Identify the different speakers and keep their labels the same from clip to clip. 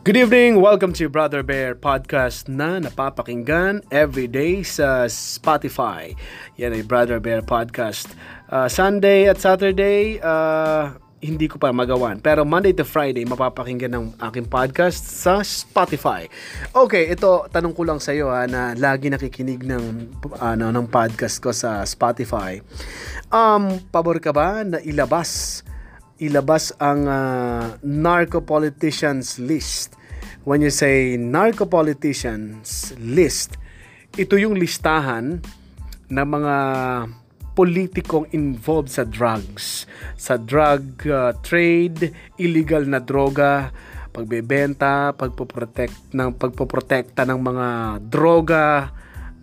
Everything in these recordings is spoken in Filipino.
Speaker 1: Good evening! Welcome to Brother Bear Podcast na napapakinggan every day sa Spotify. Yan ay Brother Bear Podcast. Uh, Sunday at Saturday, uh, hindi ko pa magawan. Pero Monday to Friday, mapapakinggan ng aking podcast sa Spotify. Okay, ito, tanong ko lang sa iyo ha, na lagi nakikinig ng, ano, ng podcast ko sa Spotify. Um, pabor ka ba na ilabas ilabas ang uh, narco politicians list. When you say narco politicians list, ito yung listahan ng mga politikong involved sa drugs, sa drug uh, trade, illegal na droga, pagbebenta, pagpoprotect ng pagpoprotekta ng mga droga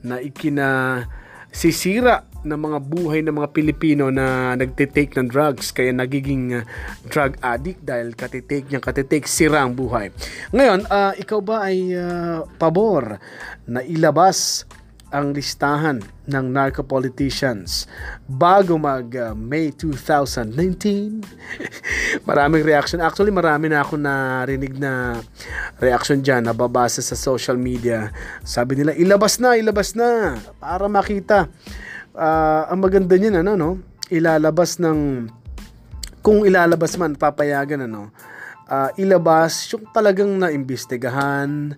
Speaker 1: na ikina sisira ng mga buhay ng mga Pilipino na nagtitake ng drugs kaya nagiging uh, drug addict dahil katitake niya katitake sira ang buhay. Ngayon, uh, ikaw ba ay uh, pabor na ilabas ang listahan ng narco politicians bago mag uh, May 2019. Maraming reaction. Actually, marami na ako narinig na reaction dyan, nababasa sa social media. Sabi nila, ilabas na, ilabas na, para makita. Uh, ang maganda niyan, ano, no? Ilalabas ng, kung ilalabas man, papayagan, ano, uh, ilabas yung talagang naimbestigahan,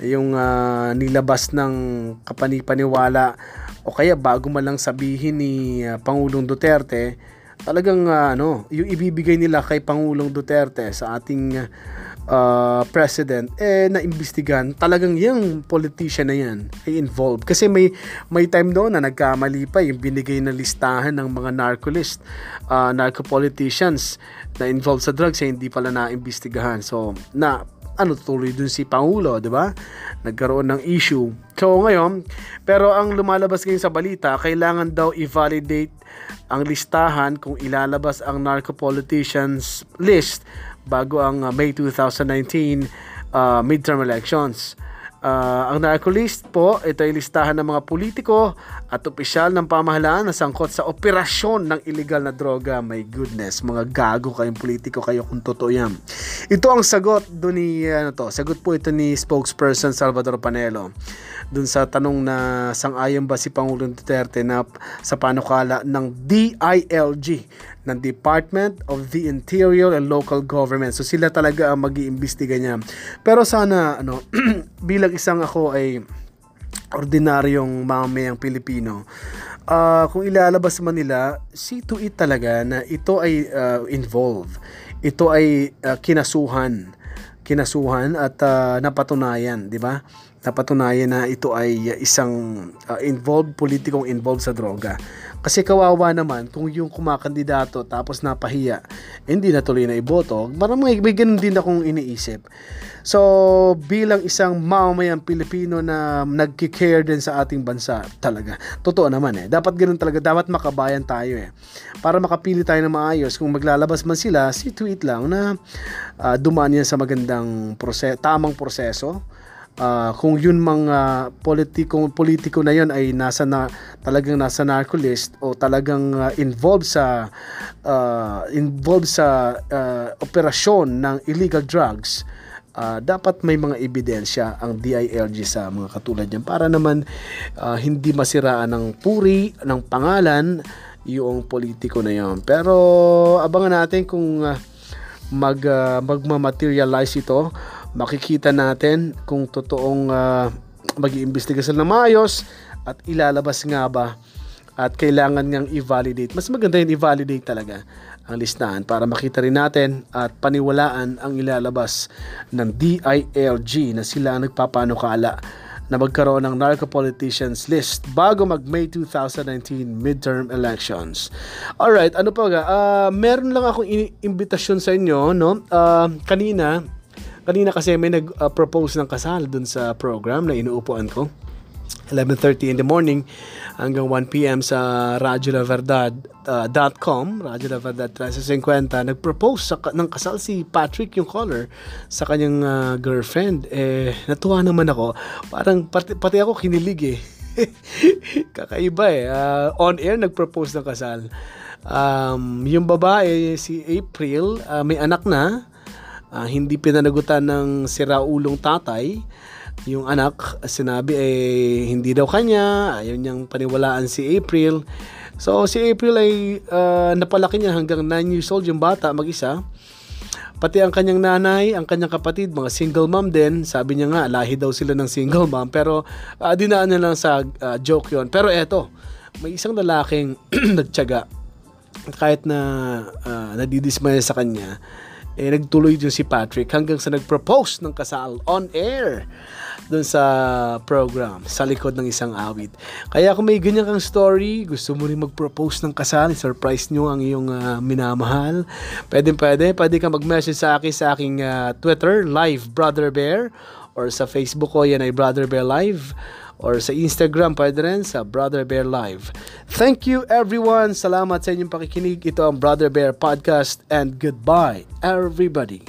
Speaker 1: yung uh, nilabas ng kapanipaniwala o kaya bago man lang sabihin ni uh, Pangulong Duterte, talagang uh, ano, yung ibibigay nila kay Pangulong Duterte sa ating uh, president eh naimbestigahan talagang yung politician na yan ay involved kasi may may time doon na nagkamali pa yung binigay na listahan ng mga narco list uh, narco politicians na involved sa drugs eh, hindi pala naimbestigahan so na ano tuloy dun si Pangulo, 'di ba? Nagkaroon ng issue. So ngayon, pero ang lumalabas ngayon sa balita, kailangan daw i-validate ang listahan kung ilalabas ang narco politicians list bago ang uh, May 2019 uh, midterm elections. Uh, ang narcolist po, ito ay listahan ng mga politiko at opisyal ng pamahalaan na sangkot sa operasyon ng illegal na droga. My goodness, mga gago kayong politiko kayo kung totoo yan. Ito ang sagot do ni, ano to, sagot po ito ni spokesperson Salvador Panelo dun sa tanong na sang-ayon ba si Pangulong Duterte na sa panukala ng DILG ng Department of the Interior and Local Government. So sila talaga ang mag-iimbestiga niya. Pero sana ano bilang isang ako ay ordinaryong mamayang Pilipino, uh, kung ilalabas man nila, see to it talaga na ito ay uh, involved. Ito ay uh, kinasuhan kinasuhan at uh, napatunayan, di ba? Napatunayan na ito ay isang uh, involved, politikong involved sa droga. Kasi kawawa naman kung yung kumakandidato tapos napahiya, hindi natuloy na iboto. Parang may, may ganun din akong iniisip. So, bilang isang mamamayang Pilipino na nagki-care din sa ating bansa, talaga. Totoo naman eh. Dapat ganun talaga. Dapat makabayan tayo eh. Para makapili tayo ng maayos. Kung maglalabas man sila, si tweet lang na uh, dumaan yan sa magandang proseso, tamang proseso uh, kung yun mga politiko politiko na yon ay nasa na talagang nasa narco list o talagang uh, involved sa uh, involved sa uh, operasyon ng illegal drugs uh, dapat may mga ebidensya ang DILG sa mga katulad niyan para naman uh, hindi masiraan ng puri ng pangalan yung politiko na yon pero abangan natin kung uh, mag uh, magma-materialize ito makikita natin kung totoong uh, mag-iimbestiga sila ng maayos at ilalabas nga ba at kailangan ngang i-validate. Mas maganda yung i-validate talaga ang listahan para makita rin natin at paniwalaan ang ilalabas ng DILG na sila ang nagpapanukala na magkaroon ng narco politicians list bago mag May 2019 midterm elections. Alright, ano pa ga? Uh, meron lang akong invitation sa inyo, no? Uh, kanina, Kanina kasi may nag-propose ng kasal dun sa program na inuupuan ko. 11.30 in the morning hanggang 1 p.m. sa radiolaverdad.com uh, Radio La Verdad 1350 nag-propose sa, ng kasal si Patrick yung caller sa kanyang uh, girlfriend. Eh natuwa naman ako. Parang pati, pati ako kinilig eh. Kakaiba eh. Uh, on air nag-propose ng kasal. Um, yung babae si April uh, may anak na uh, hindi pinanagutan ng siraulong tatay. Yung anak sinabi eh hindi daw kanya. Ayaw niyang paniwalaan si April. So si April ay uh, napalaki niya hanggang 9 years old yung bata mag-isa. Pati ang kanyang nanay, ang kanyang kapatid, mga single mom din. Sabi niya nga, lahi daw sila ng single mom. Pero uh, dinaan na lang sa uh, joke yon Pero eto, may isang lalaking nagtyaga kahit na uh, nadidismaya sa kanya, eh, nagtuloy din si Patrick hanggang sa nag-propose ng kasal on air doon sa program sa likod ng isang awit. Kaya kung may ganyan kang story, gusto mo rin mag-propose ng kasal, surprise nyo ang iyong uh, minamahal, pwede pwede, pwede ka mag-message sa akin sa aking uh, Twitter, live Brother Bear, or sa Facebook ko, yan ay Brother Bear Live or sa Instagram pwede rin sa Brother Bear Live. Thank you everyone. Salamat sa inyong pakikinig. Ito ang Brother Bear Podcast and goodbye everybody.